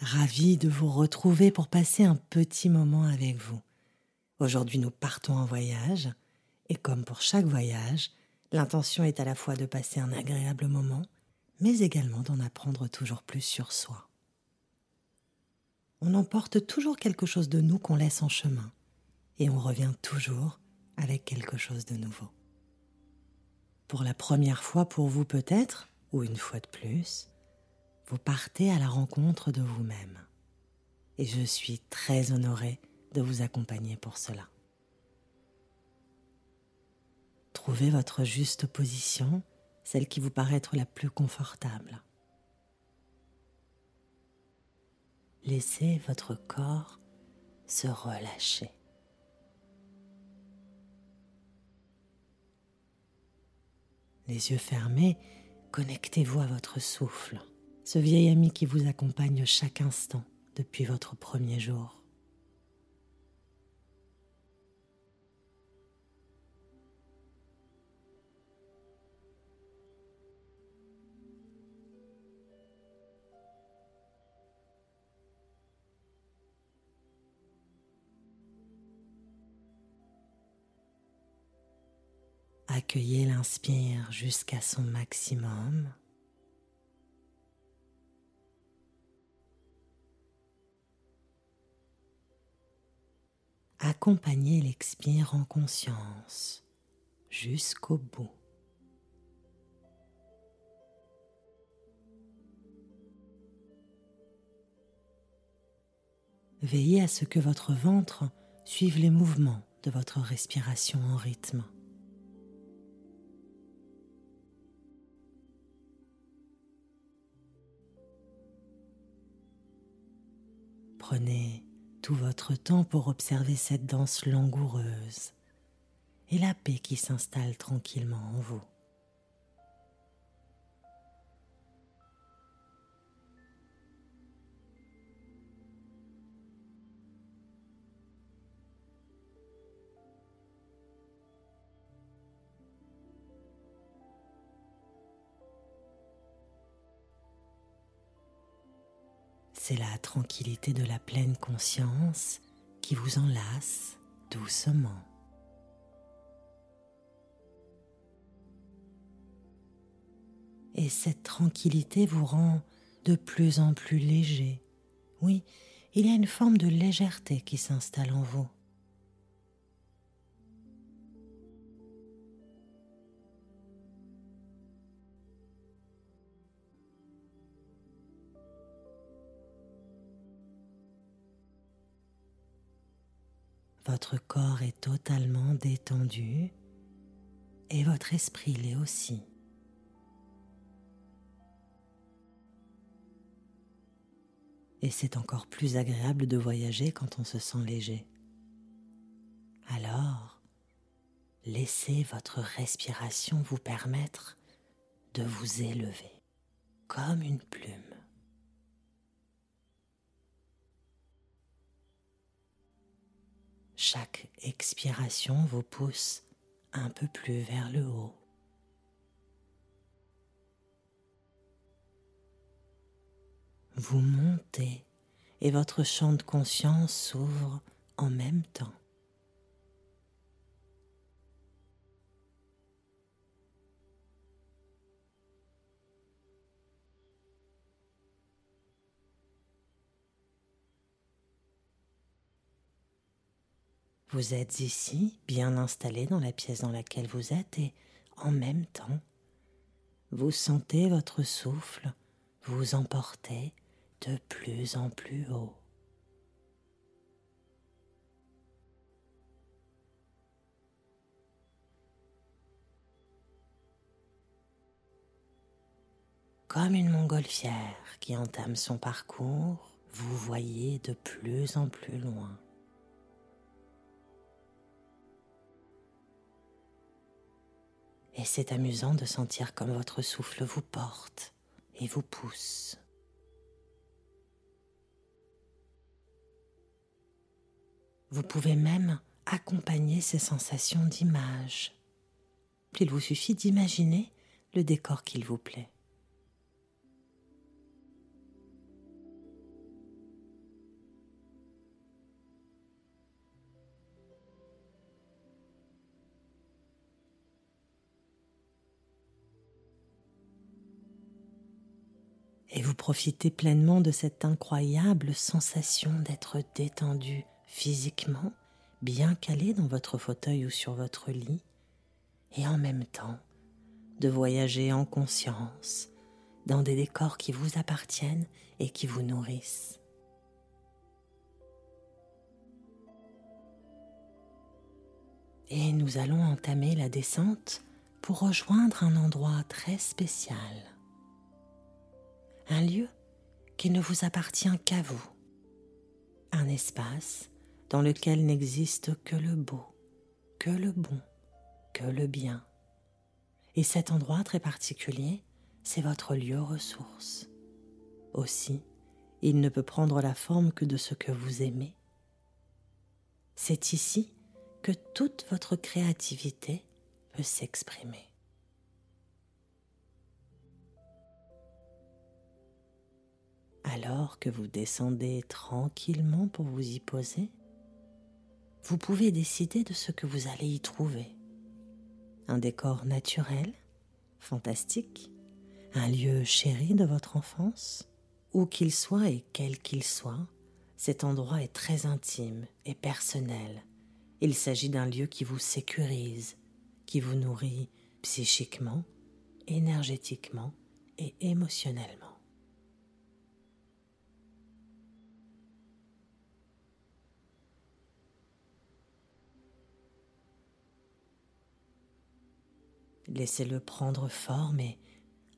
Ravi de vous retrouver pour passer un petit moment avec vous. Aujourd'hui, nous partons en voyage et comme pour chaque voyage, l'intention est à la fois de passer un agréable moment, mais également d'en apprendre toujours plus sur soi. On emporte toujours quelque chose de nous qu'on laisse en chemin et on revient toujours avec quelque chose de nouveau. Pour la première fois pour vous peut-être, ou une fois de plus, vous partez à la rencontre de vous-même. Et je suis très honorée de vous accompagner pour cela. Trouvez votre juste position, celle qui vous paraît être la plus confortable. Laissez votre corps se relâcher. Les yeux fermés, connectez-vous à votre souffle ce vieil ami qui vous accompagne chaque instant depuis votre premier jour. Accueillez l'inspire jusqu'à son maximum. Accompagnez l'expire en conscience jusqu'au bout. Veillez à ce que votre ventre suive les mouvements de votre respiration en rythme. Prenez tout votre temps pour observer cette danse langoureuse et la paix qui s'installe tranquillement en vous. C'est la tranquillité de la pleine conscience qui vous enlace doucement. Et cette tranquillité vous rend de plus en plus léger. Oui, il y a une forme de légèreté qui s'installe en vous. Votre corps est totalement détendu et votre esprit l'est aussi. Et c'est encore plus agréable de voyager quand on se sent léger. Alors, laissez votre respiration vous permettre de vous élever comme une plume. Chaque expiration vous pousse un peu plus vers le haut. Vous montez et votre champ de conscience s'ouvre en même temps. Vous êtes ici, bien installé dans la pièce dans laquelle vous êtes et en même temps, vous sentez votre souffle vous emporter de plus en plus haut. Comme une montgolfière qui entame son parcours, vous voyez de plus en plus loin. Et c'est amusant de sentir comme votre souffle vous porte et vous pousse. Vous pouvez même accompagner ces sensations d'image. Il vous suffit d'imaginer le décor qu'il vous plaît. Profitez pleinement de cette incroyable sensation d'être détendu physiquement, bien calé dans votre fauteuil ou sur votre lit, et en même temps de voyager en conscience dans des décors qui vous appartiennent et qui vous nourrissent. Et nous allons entamer la descente pour rejoindre un endroit très spécial. Lieu qui ne vous appartient qu'à vous. Un espace dans lequel n'existe que le beau, que le bon, que le bien. Et cet endroit très particulier, c'est votre lieu ressource. Aussi, il ne peut prendre la forme que de ce que vous aimez. C'est ici que toute votre créativité peut s'exprimer. Alors que vous descendez tranquillement pour vous y poser, vous pouvez décider de ce que vous allez y trouver. Un décor naturel, fantastique, un lieu chéri de votre enfance, où qu'il soit et quel qu'il soit, cet endroit est très intime et personnel il s'agit d'un lieu qui vous sécurise, qui vous nourrit psychiquement, énergétiquement et émotionnellement. Laissez-le prendre forme et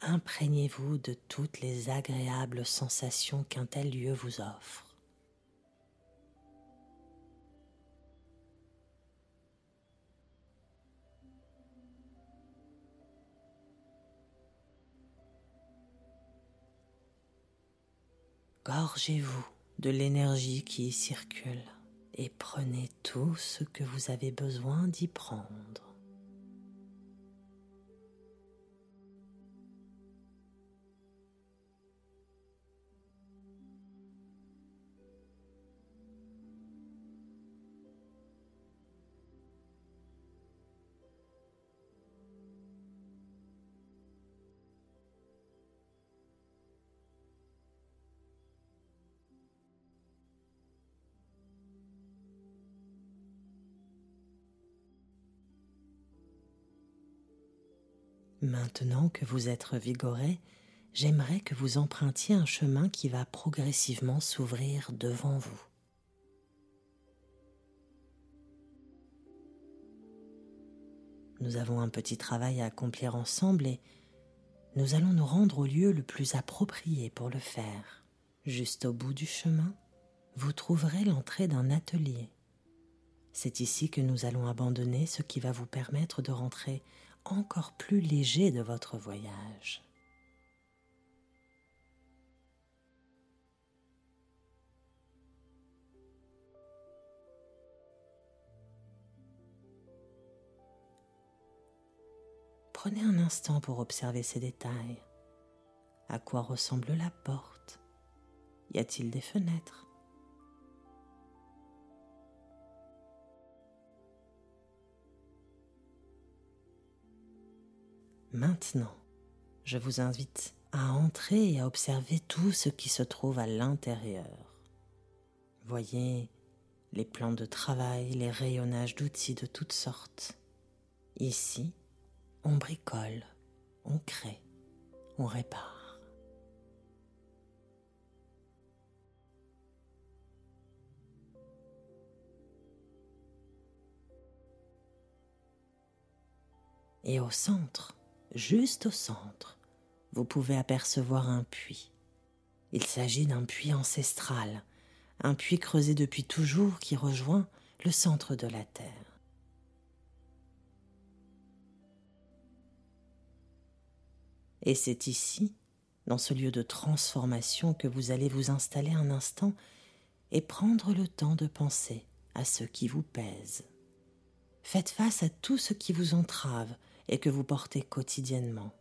imprégnez-vous de toutes les agréables sensations qu'un tel lieu vous offre. Gorgez-vous de l'énergie qui y circule et prenez tout ce que vous avez besoin d'y prendre. Maintenant que vous êtes revigoré, j'aimerais que vous empruntiez un chemin qui va progressivement s'ouvrir devant vous. Nous avons un petit travail à accomplir ensemble et nous allons nous rendre au lieu le plus approprié pour le faire. Juste au bout du chemin, vous trouverez l'entrée d'un atelier. C'est ici que nous allons abandonner ce qui va vous permettre de rentrer encore plus léger de votre voyage. Prenez un instant pour observer ces détails. À quoi ressemble la porte? Y a-t-il des fenêtres? Maintenant, je vous invite à entrer et à observer tout ce qui se trouve à l'intérieur. Voyez les plans de travail, les rayonnages d'outils de toutes sortes. Ici, on bricole, on crée, on répare. Et au centre, juste au centre, vous pouvez apercevoir un puits. Il s'agit d'un puits ancestral, un puits creusé depuis toujours qui rejoint le centre de la Terre. Et c'est ici, dans ce lieu de transformation, que vous allez vous installer un instant et prendre le temps de penser à ce qui vous pèse. Faites face à tout ce qui vous entrave, et que vous portez quotidiennement.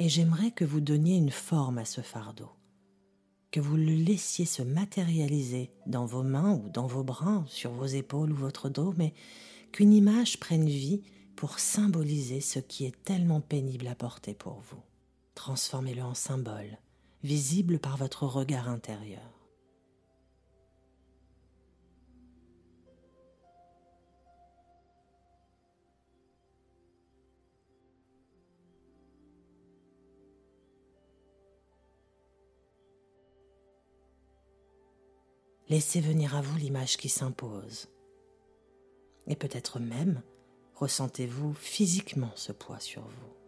Et j'aimerais que vous donniez une forme à ce fardeau, que vous le laissiez se matérialiser dans vos mains ou dans vos bras, sur vos épaules ou votre dos, mais qu'une image prenne vie pour symboliser ce qui est tellement pénible à porter pour vous. Transformez-le en symbole, visible par votre regard intérieur. Laissez venir à vous l'image qui s'impose. Et peut-être même ressentez-vous physiquement ce poids sur vous.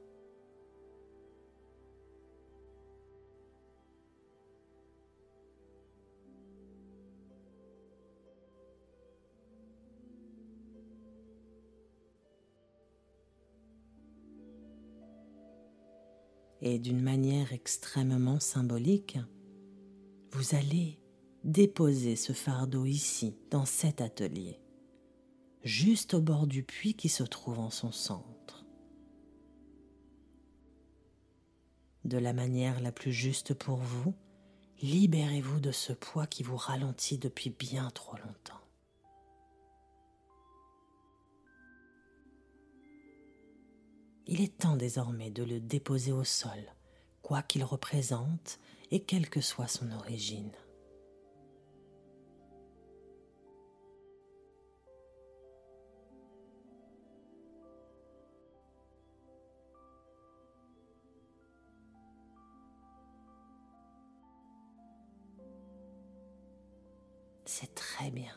Et d'une manière extrêmement symbolique, vous allez déposer ce fardeau ici, dans cet atelier, juste au bord du puits qui se trouve en son centre. De la manière la plus juste pour vous, libérez-vous de ce poids qui vous ralentit depuis bien trop longtemps. Il est temps désormais de le déposer au sol, quoi qu'il représente et quelle que soit son origine. C'est très bien.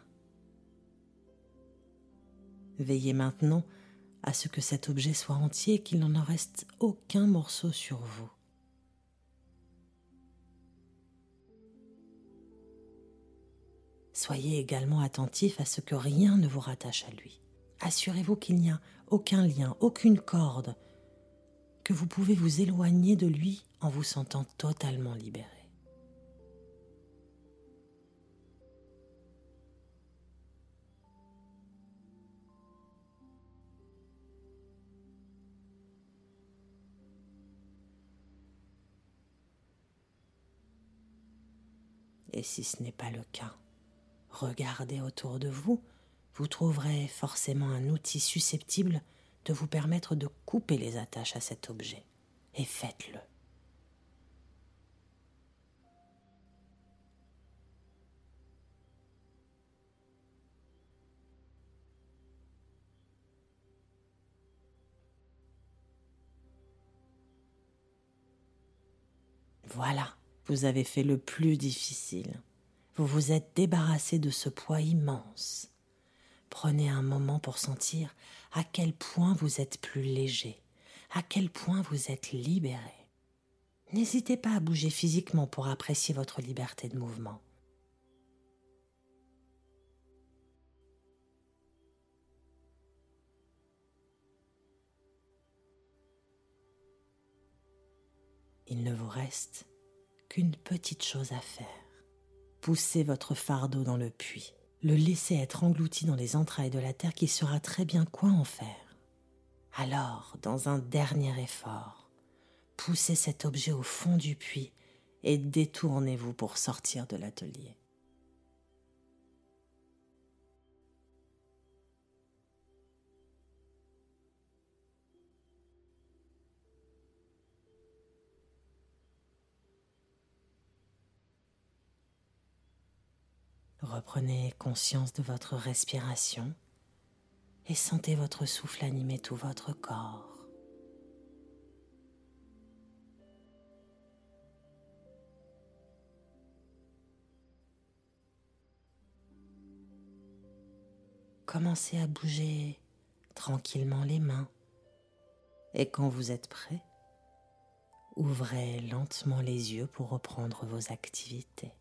Veillez maintenant à ce que cet objet soit entier et qu'il n'en reste aucun morceau sur vous. Soyez également attentif à ce que rien ne vous rattache à lui. Assurez-vous qu'il n'y a aucun lien, aucune corde, que vous pouvez vous éloigner de lui en vous sentant totalement libéré. Et si ce n'est pas le cas, regardez autour de vous, vous trouverez forcément un outil susceptible de vous permettre de couper les attaches à cet objet. Et faites-le. Voilà vous avez fait le plus difficile. Vous vous êtes débarrassé de ce poids immense. Prenez un moment pour sentir à quel point vous êtes plus léger, à quel point vous êtes libéré. N'hésitez pas à bouger physiquement pour apprécier votre liberté de mouvement. Il ne vous reste qu'une petite chose à faire. Poussez votre fardeau dans le puits, le laissez être englouti dans les entrailles de la terre qui saura très bien quoi en faire. Alors, dans un dernier effort, poussez cet objet au fond du puits et détournez-vous pour sortir de l'atelier. Reprenez conscience de votre respiration et sentez votre souffle animer tout votre corps. Commencez à bouger tranquillement les mains et quand vous êtes prêt, ouvrez lentement les yeux pour reprendre vos activités.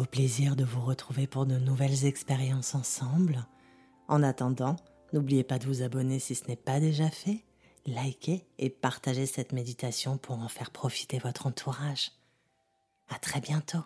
Au plaisir de vous retrouver pour de nouvelles expériences ensemble. En attendant, n'oubliez pas de vous abonner si ce n'est pas déjà fait, likez et partagez cette méditation pour en faire profiter votre entourage. À très bientôt.